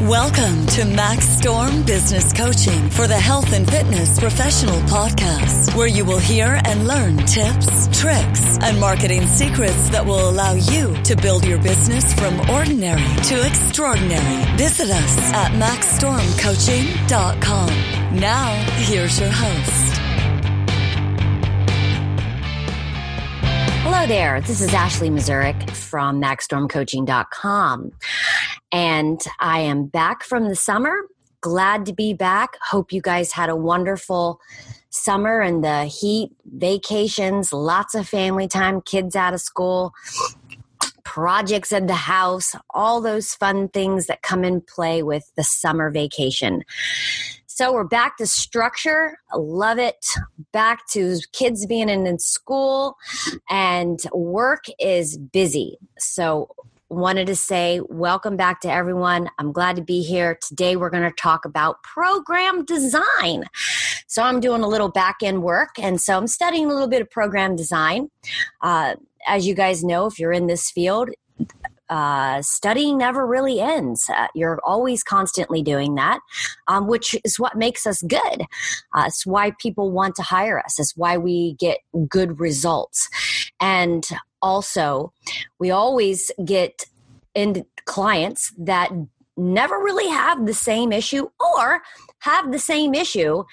Welcome to Max Storm Business Coaching for the Health and Fitness Professional Podcast, where you will hear and learn tips, tricks, and marketing secrets that will allow you to build your business from ordinary to extraordinary. Visit us at maxstormcoaching.com. Now, here's your host. Hello there. This is Ashley Mazurik from maxstormcoaching.com. And I am back from the summer. Glad to be back. Hope you guys had a wonderful summer and the heat, vacations, lots of family time, kids out of school, projects at the house, all those fun things that come in play with the summer vacation. So we're back to structure. Love it. Back to kids being in, in school and work is busy. So wanted to say welcome back to everyone. I'm glad to be here. Today we're going to talk about program design. So I'm doing a little back end work and so I'm studying a little bit of program design. Uh, as you guys know, if you're in this field, uh, studying never really ends. Uh, you're always constantly doing that, um, which is what makes us good. Uh, it's why people want to hire us. It's why we get good results. And also, we always get in clients that never really have the same issue or have the same issue,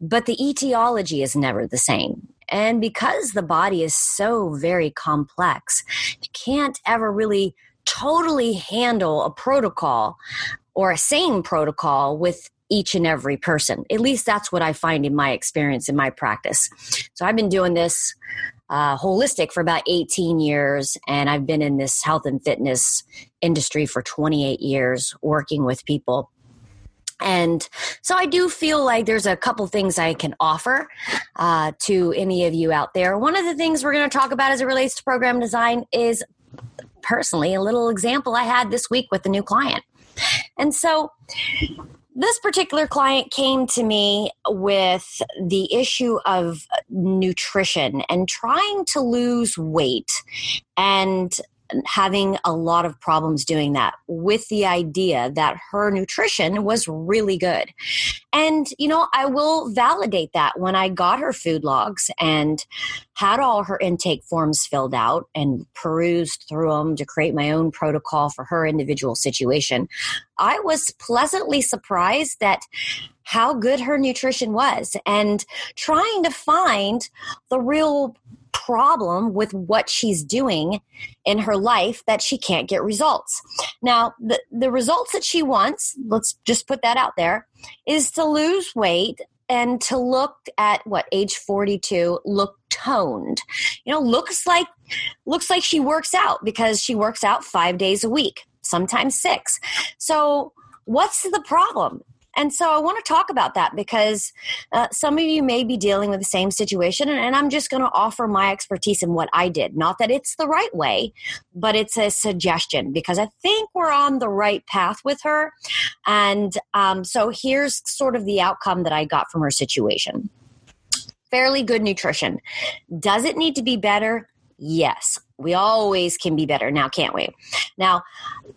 but the etiology is never the same. And because the body is so very complex, you can't ever really totally handle a protocol or a same protocol with each and every person. At least that's what I find in my experience in my practice. So I've been doing this uh, holistic for about 18 years, and I've been in this health and fitness industry for 28 years, working with people. And so I do feel like there's a couple things I can offer uh, to any of you out there. One of the things we're going to talk about as it relates to program design is personally a little example I had this week with a new client. And so this particular client came to me with the issue of nutrition and trying to lose weight. And having a lot of problems doing that with the idea that her nutrition was really good. And, you know, I will validate that when I got her food logs and had all her intake forms filled out and perused through them to create my own protocol for her individual situation. I was pleasantly surprised that how good her nutrition was and trying to find the real problem with what she's doing in her life that she can't get results. Now, the, the results that she wants, let's just put that out there, is to lose weight and to look at what age 42 look toned. You know looks like looks like she works out because she works out 5 days a week sometimes 6 so what's the problem and so I want to talk about that because uh, some of you may be dealing with the same situation, and, and I'm just going to offer my expertise in what I did. Not that it's the right way, but it's a suggestion because I think we're on the right path with her. And um, so here's sort of the outcome that I got from her situation fairly good nutrition. Does it need to be better? Yes, we always can be better now, can't we? Now,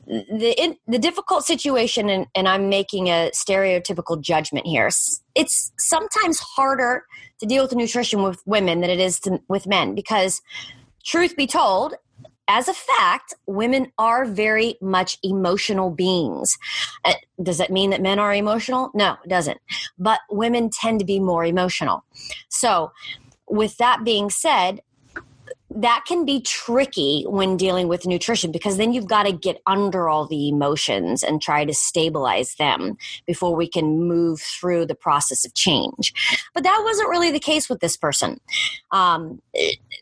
the in, the difficult situation, and, and I'm making a stereotypical judgment here. It's sometimes harder to deal with nutrition with women than it is to, with men because, truth be told, as a fact, women are very much emotional beings. Uh, does that mean that men are emotional? No, it doesn't. But women tend to be more emotional. So, with that being said, that can be tricky when dealing with nutrition because then you've got to get under all the emotions and try to stabilize them before we can move through the process of change. But that wasn't really the case with this person. Um,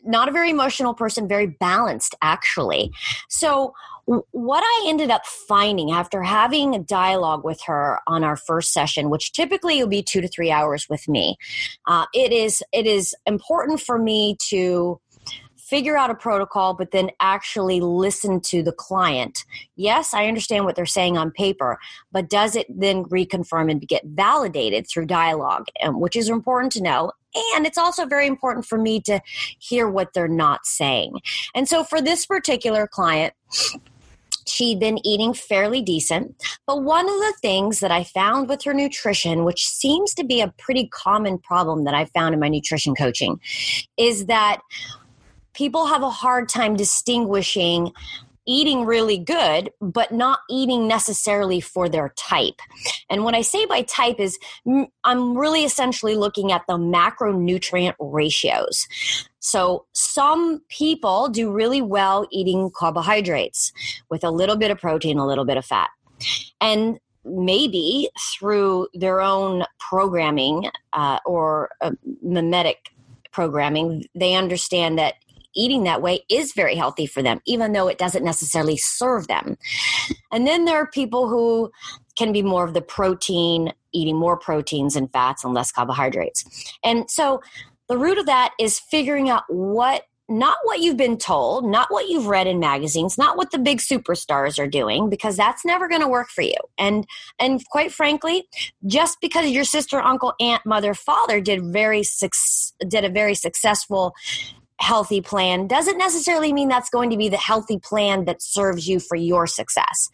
not a very emotional person, very balanced, actually. So, what I ended up finding after having a dialogue with her on our first session, which typically will be two to three hours with me, uh, it is it is important for me to figure out a protocol, but then actually listen to the client. Yes, I understand what they're saying on paper, but does it then reconfirm and get validated through dialogue, um, which is important to know. And it's also very important for me to hear what they're not saying. And so for this particular client, she'd been eating fairly decent. But one of the things that I found with her nutrition, which seems to be a pretty common problem that I found in my nutrition coaching, is that people have a hard time distinguishing eating really good, but not eating necessarily for their type. And what I say by type is I'm really essentially looking at the macronutrient ratios. So some people do really well eating carbohydrates with a little bit of protein, a little bit of fat. And maybe through their own programming uh, or uh, mimetic programming, they understand that eating that way is very healthy for them, even though it doesn't necessarily serve them. And then there are people who can be more of the protein, eating more proteins and fats and less carbohydrates. And so the root of that is figuring out what not what you've been told, not what you've read in magazines, not what the big superstars are doing because that's never going to work for you. And and quite frankly, just because your sister, uncle, aunt, mother, father did very did a very successful healthy plan doesn't necessarily mean that's going to be the healthy plan that serves you for your success.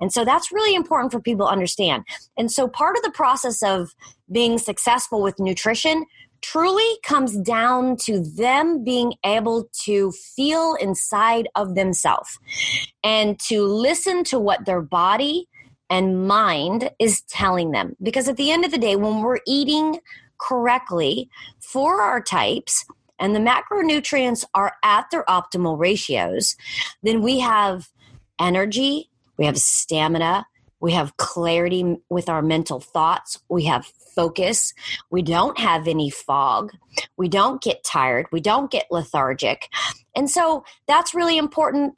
And so that's really important for people to understand. And so part of the process of being successful with nutrition truly comes down to them being able to feel inside of themselves and to listen to what their body and mind is telling them. Because at the end of the day, when we're eating correctly for our types, and the macronutrients are at their optimal ratios, then we have energy, we have stamina, we have clarity with our mental thoughts, we have focus, we don't have any fog, we don't get tired, we don't get lethargic. And so that's really important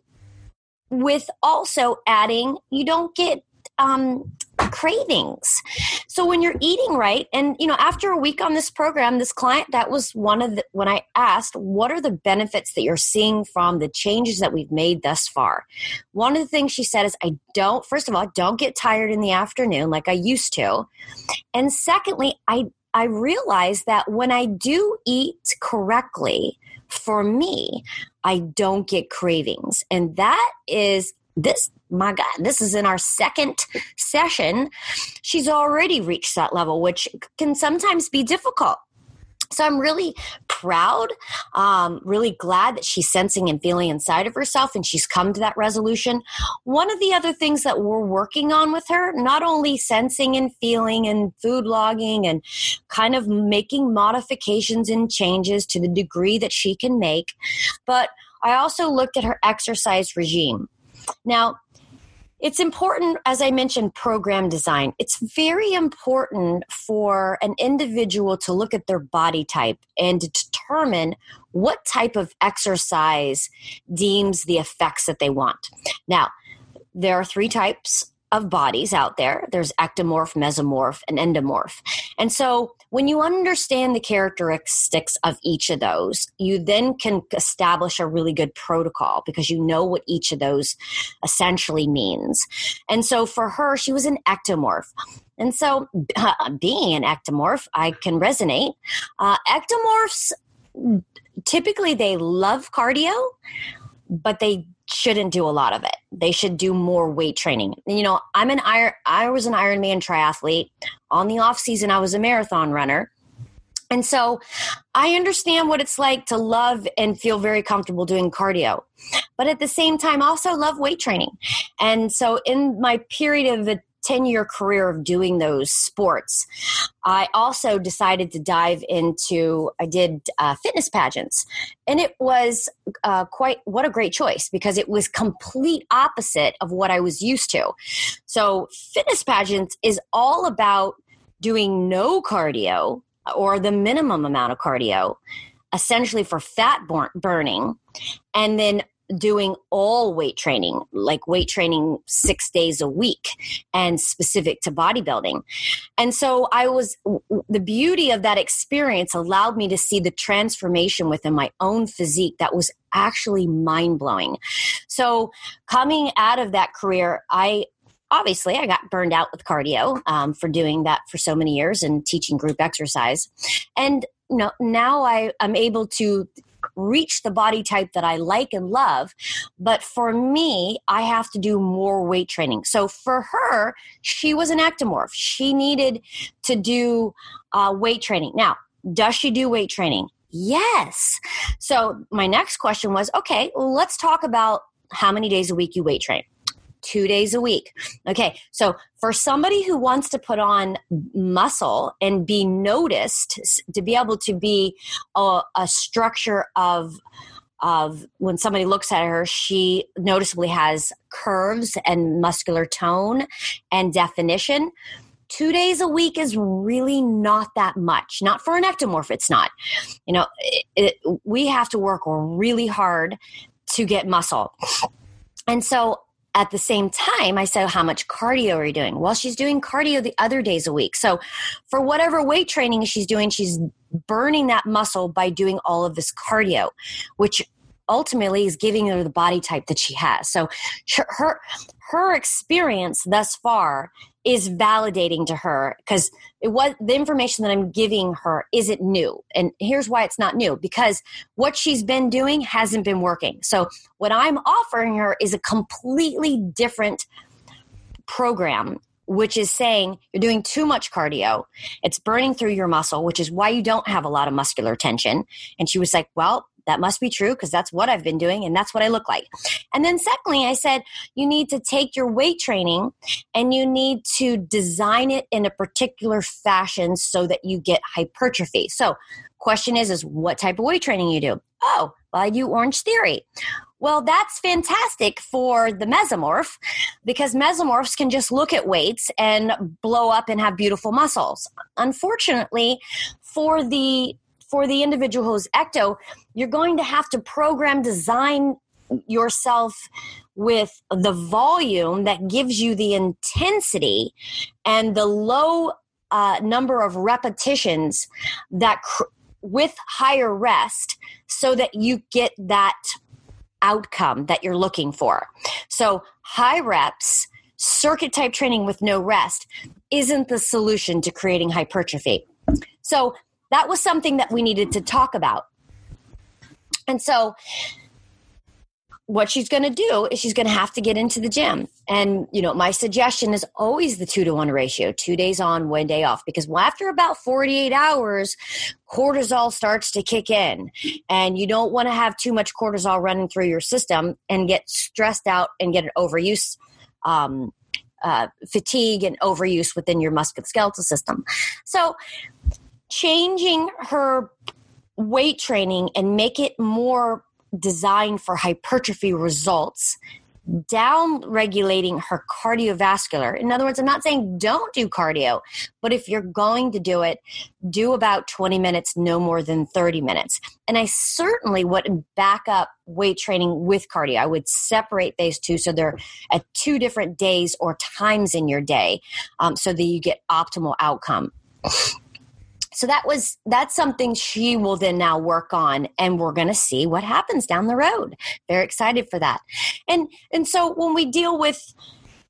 with also adding you don't get um, cravings. So when you're eating right, and you know, after a week on this program, this client that was one of the when I asked, what are the benefits that you're seeing from the changes that we've made thus far? One of the things she said is, I don't. First of all, don't get tired in the afternoon like I used to, and secondly, I I realize that when I do eat correctly, for me, I don't get cravings. And that is this my God, this is in our second session. She's already reached that level, which can sometimes be difficult. So I'm really proud, um, really glad that she's sensing and feeling inside of herself and she's come to that resolution. One of the other things that we're working on with her, not only sensing and feeling and food logging and kind of making modifications and changes to the degree that she can make, but I also looked at her exercise regime. Now, it's important, as I mentioned, program design. It's very important for an individual to look at their body type and determine what type of exercise deems the effects that they want. Now, there are three types of bodies out there there's ectomorph, mesomorph, and endomorph. And so when you understand the characteristics of each of those, you then can establish a really good protocol because you know what each of those essentially means. And so for her, she was an ectomorph. And so, uh, being an ectomorph, I can resonate. Uh, ectomorphs typically they love cardio, but they shouldn't do a lot of it. They should do more weight training. You know, I'm an iron I was an Ironman triathlete. On the off season I was a marathon runner. And so I understand what it's like to love and feel very comfortable doing cardio. But at the same time also love weight training. And so in my period of 10 year career of doing those sports, I also decided to dive into, I did uh, fitness pageants. And it was uh, quite, what a great choice because it was complete opposite of what I was used to. So, fitness pageants is all about doing no cardio or the minimum amount of cardio essentially for fat burning and then doing all weight training, like weight training six days a week and specific to bodybuilding. And so I was, the beauty of that experience allowed me to see the transformation within my own physique that was actually mind blowing. So coming out of that career, I, obviously i got burned out with cardio um, for doing that for so many years and teaching group exercise and you know now i am able to reach the body type that I like and love. But for me, I have to do more weight training. So for her, she was an ectomorph. She needed to do uh, weight training. Now, does she do weight training? Yes. So my next question was okay, let's talk about how many days a week you weight train two days a week. Okay, so for somebody who wants to put on muscle and be noticed, to be able to be a, a structure of of when somebody looks at her, she noticeably has curves and muscular tone and definition. Two days a week is really not that much. Not for an ectomorph, it's not. You know, it, it, we have to work really hard to get muscle. And so at the same time, I said, How much cardio are you doing? Well, she's doing cardio the other days a week. So, for whatever weight training she's doing, she's burning that muscle by doing all of this cardio, which ultimately is giving her the body type that she has. So, her, her experience thus far is validating to her because it was the information that I'm giving her isn't new. And here's why it's not new because what she's been doing hasn't been working. So what I'm offering her is a completely different program which is saying you're doing too much cardio. It's burning through your muscle, which is why you don't have a lot of muscular tension. And she was like, Well, that must be true because that's what I've been doing and that's what I look like. And then, secondly, I said you need to take your weight training and you need to design it in a particular fashion so that you get hypertrophy. So, question is, is what type of weight training you do? Oh, well, I do Orange Theory. Well, that's fantastic for the mesomorph because mesomorphs can just look at weights and blow up and have beautiful muscles. Unfortunately, for the for the individual who's ecto, you're going to have to program design yourself with the volume that gives you the intensity and the low uh, number of repetitions that cr- with higher rest so that you get that outcome that you're looking for. So, high reps, circuit type training with no rest isn't the solution to creating hypertrophy. So, that was something that we needed to talk about. And so, what she's going to do is she's going to have to get into the gym. And, you know, my suggestion is always the two to one ratio two days on, one day off, because after about 48 hours, cortisol starts to kick in. And you don't want to have too much cortisol running through your system and get stressed out and get an overuse. Um, uh, fatigue and overuse within your musculoskeletal system. So, changing her weight training and make it more designed for hypertrophy results down regulating her cardiovascular. In other words, I'm not saying don't do cardio, but if you're going to do it, do about 20 minutes, no more than 30 minutes. And I certainly would back up weight training with cardio. I would separate these two so they're at two different days or times in your day um, so that you get optimal outcome so that was that's something she will then now work on and we're going to see what happens down the road. Very excited for that. And and so when we deal with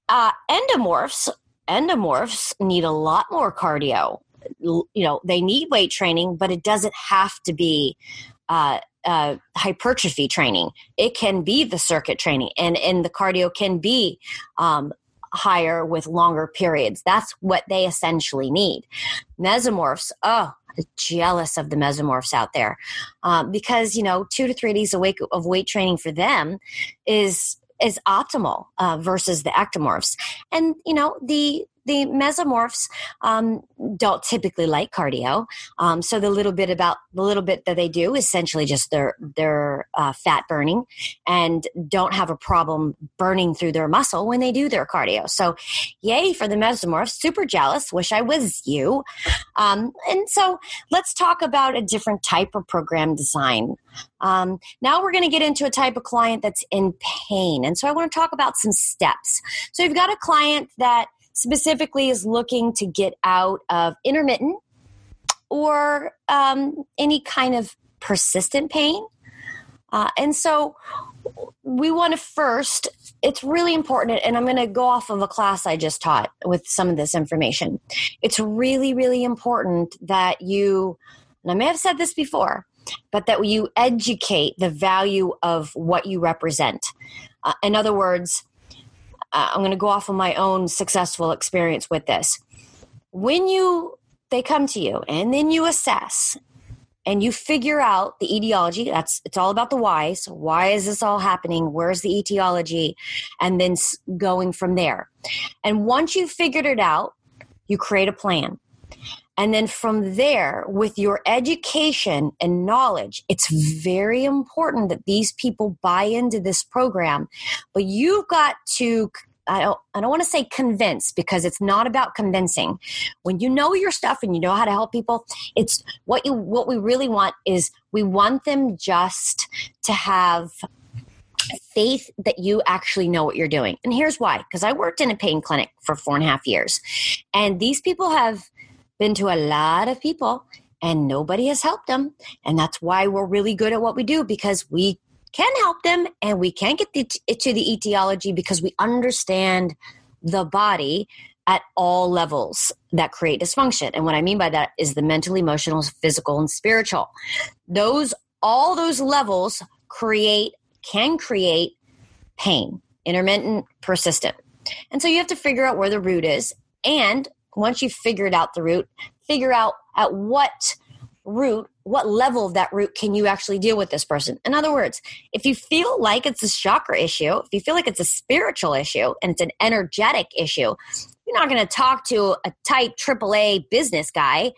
uh, endomorphs endomorphs need a lot more cardio. You know they need weight training but it doesn't have to be uh, uh, hypertrophy training. It can be the circuit training, and and the cardio can be um, higher with longer periods. That's what they essentially need. Mesomorphs, oh, jealous of the mesomorphs out there um, because you know two to three days a week of weight training for them is is optimal uh, versus the ectomorphs and you know the the mesomorphs um, don't typically like cardio. Um, so the little bit about the little bit that they do is essentially just their their uh, fat burning, and don't have a problem burning through their muscle when they do their cardio. So, yay for the mesomorphs! Super jealous. Wish I was you. Um, and so let's talk about a different type of program design. Um, now we're going to get into a type of client that's in pain. And so I want to talk about some steps. So you've got a client that specifically is looking to get out of intermittent or um, any kind of persistent pain. Uh, and so we want to first, it's really important, and I'm going to go off of a class I just taught with some of this information. It's really, really important that you, and I may have said this before, but that you educate the value of what you represent. Uh, in other words, uh, I'm going to go off of my own successful experience with this. When you they come to you and then you assess and you figure out the etiology that's it's all about the whys why is this all happening? Where's the etiology? And then going from there. And once you've figured it out you create a plan and then from there, with your education and knowledge, it's very important that these people buy into this program. But you've got to I don't I don't want to say convince because it's not about convincing. When you know your stuff and you know how to help people, it's what you what we really want is we want them just to have faith that you actually know what you're doing. And here's why because I worked in a pain clinic for four and a half years. And these people have been to a lot of people and nobody has helped them. And that's why we're really good at what we do because we can help them and we can get the, to the etiology because we understand the body at all levels that create dysfunction. And what I mean by that is the mental, emotional, physical, and spiritual. Those, all those levels create, can create pain, intermittent, persistent. And so you have to figure out where the root is. And once you've figured out the root, figure out at what root, what level of that root can you actually deal with this person? In other words, if you feel like it's a chakra issue, if you feel like it's a spiritual issue and it's an energetic issue, you're not going to talk to a tight AAA business guy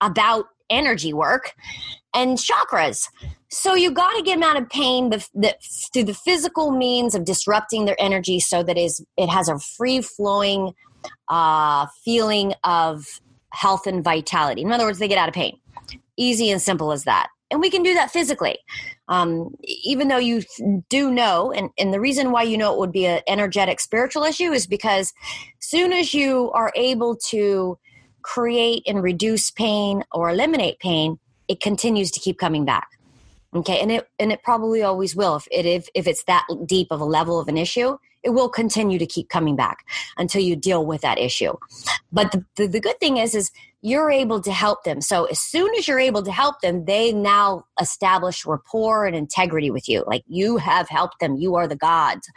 about energy work and chakras. So you got to get them out of pain the, the, through the physical means of disrupting their energy so that is it has a free flowing uh, feeling of health and vitality. In other words, they get out of pain. Easy and simple as that. And we can do that physically. Um, even though you do know, and, and the reason why you know it would be an energetic spiritual issue is because soon as you are able to create and reduce pain or eliminate pain, it continues to keep coming back. Okay, and it and it probably always will if it if, if it's that deep of a level of an issue, it will continue to keep coming back until you deal with that issue. But the, the, the good thing is, is you're able to help them. So as soon as you're able to help them, they now establish rapport and integrity with you. Like you have helped them. You are the gods.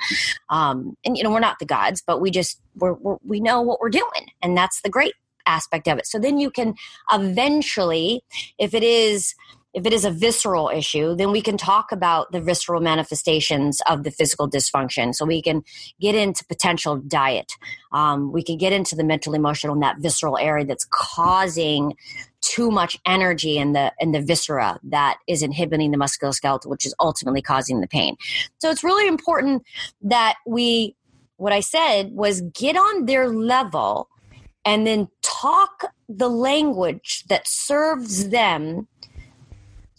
Um, and you know, we're not the gods, but we just, we're, we're, we know what we're doing. And that's the great aspect of it. So then you can eventually, if it is, if it is a visceral issue, then we can talk about the visceral manifestations of the physical dysfunction. So we can get into potential diet. Um, we can get into the mental, emotional, and that visceral area that's causing too much energy in the in the viscera that is inhibiting the musculoskeletal, which is ultimately causing the pain. So it's really important that we. What I said was get on their level and then talk the language that serves them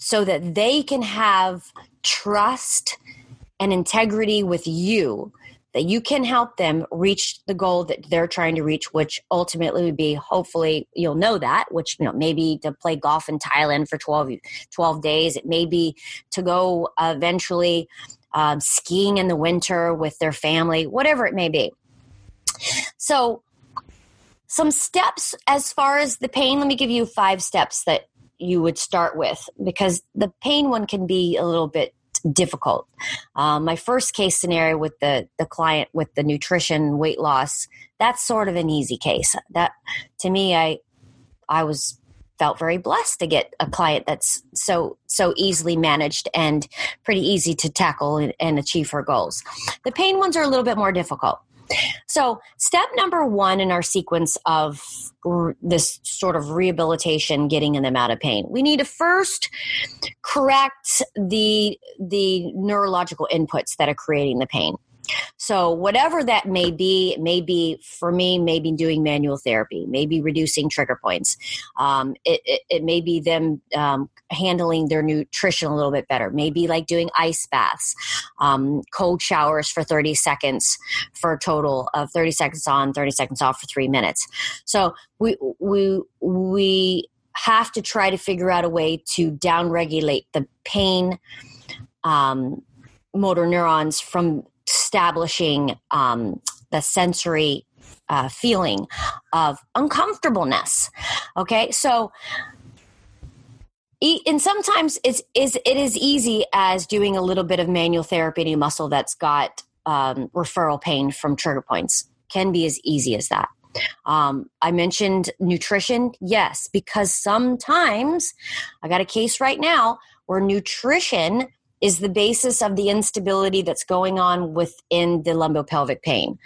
so that they can have trust and integrity with you that you can help them reach the goal that they're trying to reach which ultimately would be hopefully you'll know that which you know maybe to play golf in thailand for 12, 12 days it may be to go eventually um, skiing in the winter with their family whatever it may be. So some steps as far as the pain let me give you five steps that you would start with because the pain one can be a little bit difficult. Um, my first case scenario with the the client with the nutrition weight loss that's sort of an easy case. That to me, I I was felt very blessed to get a client that's so so easily managed and pretty easy to tackle and, and achieve her goals. The pain ones are a little bit more difficult. So, step number one in our sequence of this sort of rehabilitation, getting them out of pain, we need to first correct the the neurological inputs that are creating the pain. So, whatever that may be, maybe for me, maybe doing manual therapy, maybe reducing trigger points. Um, it, it, it, may be them um, handling their nutrition a little bit better, maybe like doing ice baths, um, cold showers for 30 seconds for a total of 30 seconds on, 30 seconds off for three minutes. So, we, we, we, have to try to figure out a way to downregulate the pain um, motor neurons from establishing um, the sensory uh, feeling of uncomfortableness. Okay, so and sometimes it's is it is easy as doing a little bit of manual therapy in a muscle that's got um, referral pain from trigger points. Can be as easy as that. Um, i mentioned nutrition. Yes because sometimes i got a case right now where nutrition is the basis of the instability that's going on within the lumbopelvic pain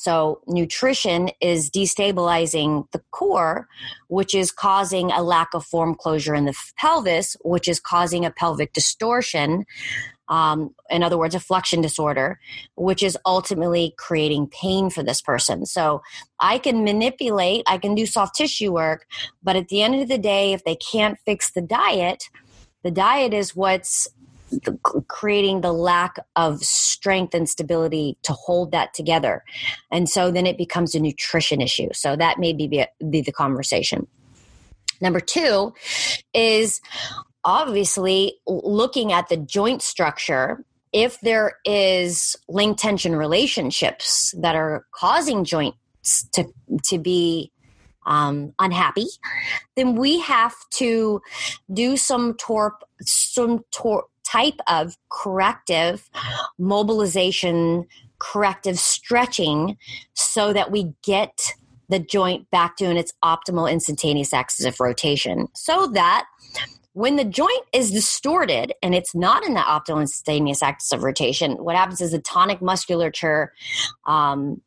so, nutrition is destabilizing the core, which is causing a lack of form closure in the pelvis, which is causing a pelvic distortion. Um, in other words, a flexion disorder, which is ultimately creating pain for this person. So I can manipulate, I can do soft tissue work, but at the end of the day, if they can't fix the diet, the diet is what's creating the lack of strength and stability to hold that together. And so then it becomes a nutrition issue. So that may be, be the conversation. Number two is obviously looking at the joint structure. If there is link tension relationships that are causing joints to, to be um, unhappy, then we have to do some torp, some tor- type of corrective mobilization, corrective stretching so that we get the joint back to its optimal instantaneous axis of rotation so that when the joint is distorted and it's not in the optimal instantaneous axis of rotation, what happens is the tonic musculature um,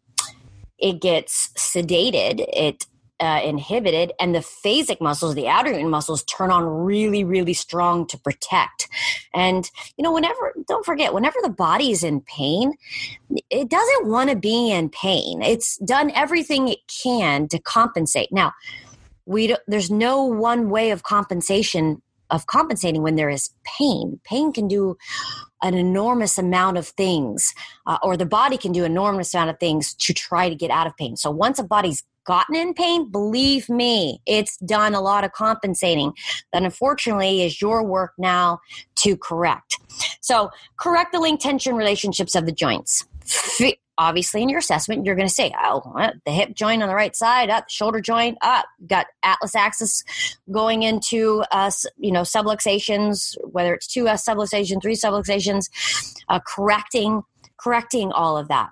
it gets sedated. It uh, inhibited and the phasic muscles the outer muscles turn on really really strong to protect. And you know whenever don't forget whenever the body is in pain it doesn't want to be in pain. It's done everything it can to compensate. Now we there's no one way of compensation of compensating when there is pain. Pain can do an enormous amount of things uh, or the body can do enormous amount of things to try to get out of pain. So once a body's gotten in pain, believe me, it's done a lot of compensating that unfortunately is your work now to correct. So, correct the link tension relationships of the joints. Obviously, in your assessment, you're going to say, oh, the hip joint on the right side, up, shoulder joint, up, got atlas axis going into, uh, you know, subluxations, whether it's two uh, subluxations, three subluxations, uh, correcting, correcting all of that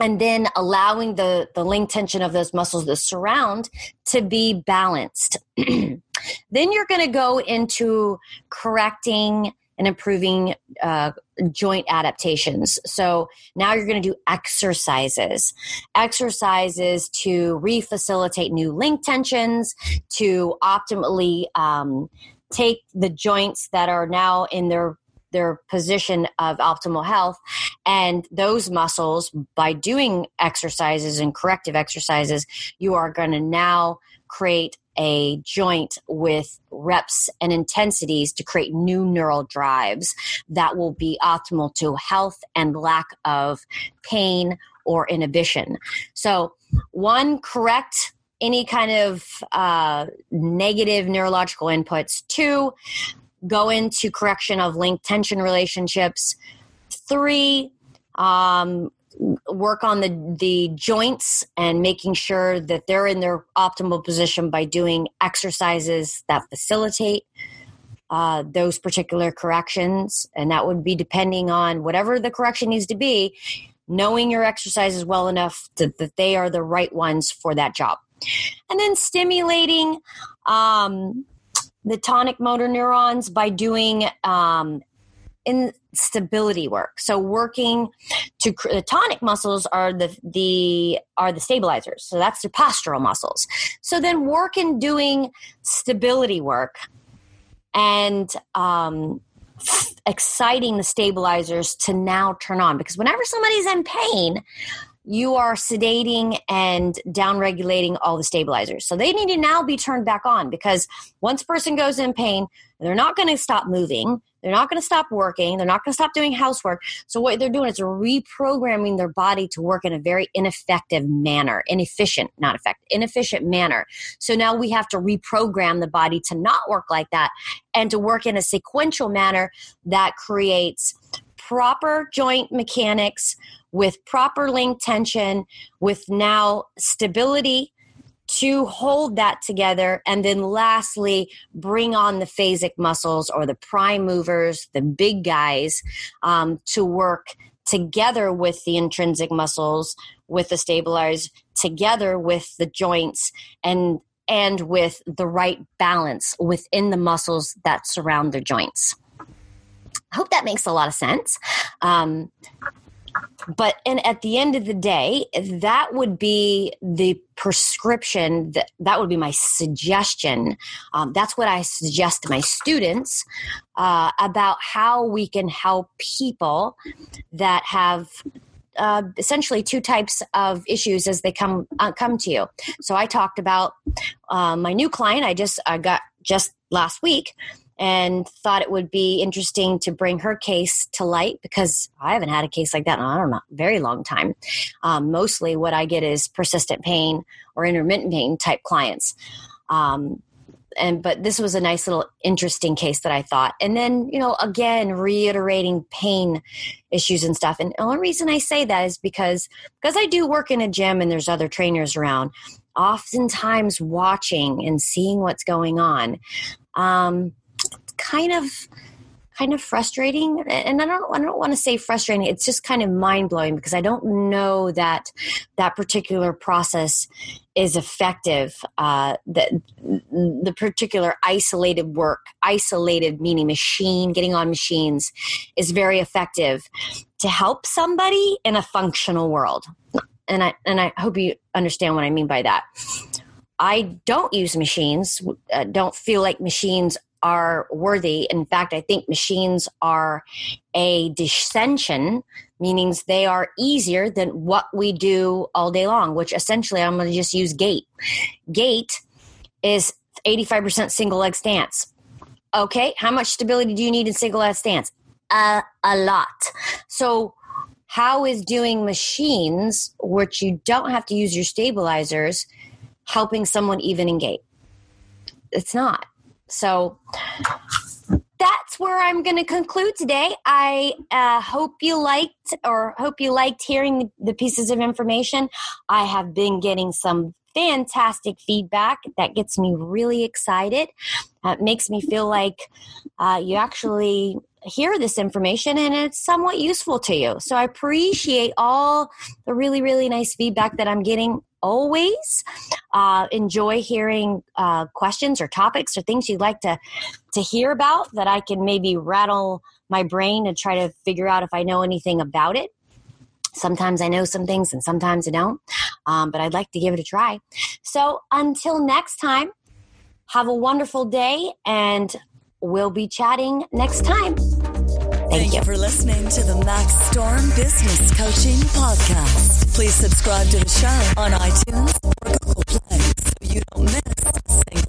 and then allowing the the link tension of those muscles that surround to be balanced then you're going to go into correcting and improving uh, joint adaptations. So now you're going to do exercises, exercises to refacilitate new link tensions, to optimally um, take the joints that are now in their their position of optimal health. And those muscles, by doing exercises and corrective exercises, you are going to now create a joint with reps and intensities to create new neural drives that will be optimal to health and lack of pain or inhibition. So, one, correct any kind of uh, negative neurological inputs. Two, go into correction of link tension relationships. Three, um, work on the the joints and making sure that they're in their optimal position by doing exercises that facilitate uh, those particular corrections and that would be depending on whatever the correction needs to be knowing your exercises well enough to, that they are the right ones for that job and then stimulating um, the tonic motor neurons by doing um, instability work. So working to the tonic muscles are the the are the stabilizers. So that's the postural muscles. So then work in doing stability work and um, exciting the stabilizers to now turn on because whenever somebody's in pain you are sedating and downregulating all the stabilizers. So they need to now be turned back on because once a person goes in pain, they're not going to stop moving. They're not going to stop working. They're not going to stop doing housework. So what they're doing is reprogramming their body to work in a very ineffective manner, inefficient, not effective, inefficient manner. So now we have to reprogram the body to not work like that and to work in a sequential manner that creates proper joint mechanics with proper link tension, with now stability to hold that together. And then lastly, bring on the phasic muscles or the prime movers, the big guys, um, to work together with the intrinsic muscles, with the stabilizers, together with the joints and and with the right balance within the muscles that surround the joints. I hope that makes a lot of sense. Um, but and at the end of the day that would be the prescription that that would be my suggestion um, that's what i suggest to my students uh, about how we can help people that have uh, essentially two types of issues as they come uh, come to you. So I talked about uh, my new client. I just I got just last week and thought it would be interesting to bring her case to light because I haven't had a case like that in I don't know very long time. Um, mostly, what I get is persistent pain or intermittent pain type clients. Um, and but this was a nice little interesting case that I thought. And then you know again reiterating pain issues and stuff. And the only reason I say that is because because I do work in a gym and there's other trainers around. Oftentimes watching and seeing what's going on. Um, kind of kind of frustrating. And I don't I don't want to say frustrating it's just kind of mind-blowing because I don't know that that particular process is effective. Uh, the, the particular isolated work isolated meaning machine getting on machines is very effective to help somebody in a functional world. And I and I hope you understand what I mean by that. I don't use machines, uh, don't feel like machines are worthy. In fact, I think machines are a dissension, meaning they are easier than what we do all day long, which essentially I'm going to just use gait. Gait is 85% single leg stance. Okay, how much stability do you need in single leg stance? Uh, a lot. So, how is doing machines, which you don't have to use your stabilizers, helping someone even in gait? It's not. So that's where I'm going to conclude today. I uh, hope you liked or hope you liked hearing the pieces of information. I have been getting some fantastic feedback that gets me really excited. Uh, makes me feel like uh, you actually hear this information and it's somewhat useful to you. So I appreciate all the really, really nice feedback that I'm getting always uh, enjoy hearing uh, questions or topics or things you'd like to to hear about that I can maybe rattle my brain and try to figure out if I know anything about it. Sometimes I know some things and sometimes I don't, um, but I'd like to give it a try. So until next time, have a wonderful day and we'll be chatting next time. Thank, Thank you. you for listening to the Max Storm Business Coaching Podcast. Please subscribe to the show on iTunes or Google Play so you don't miss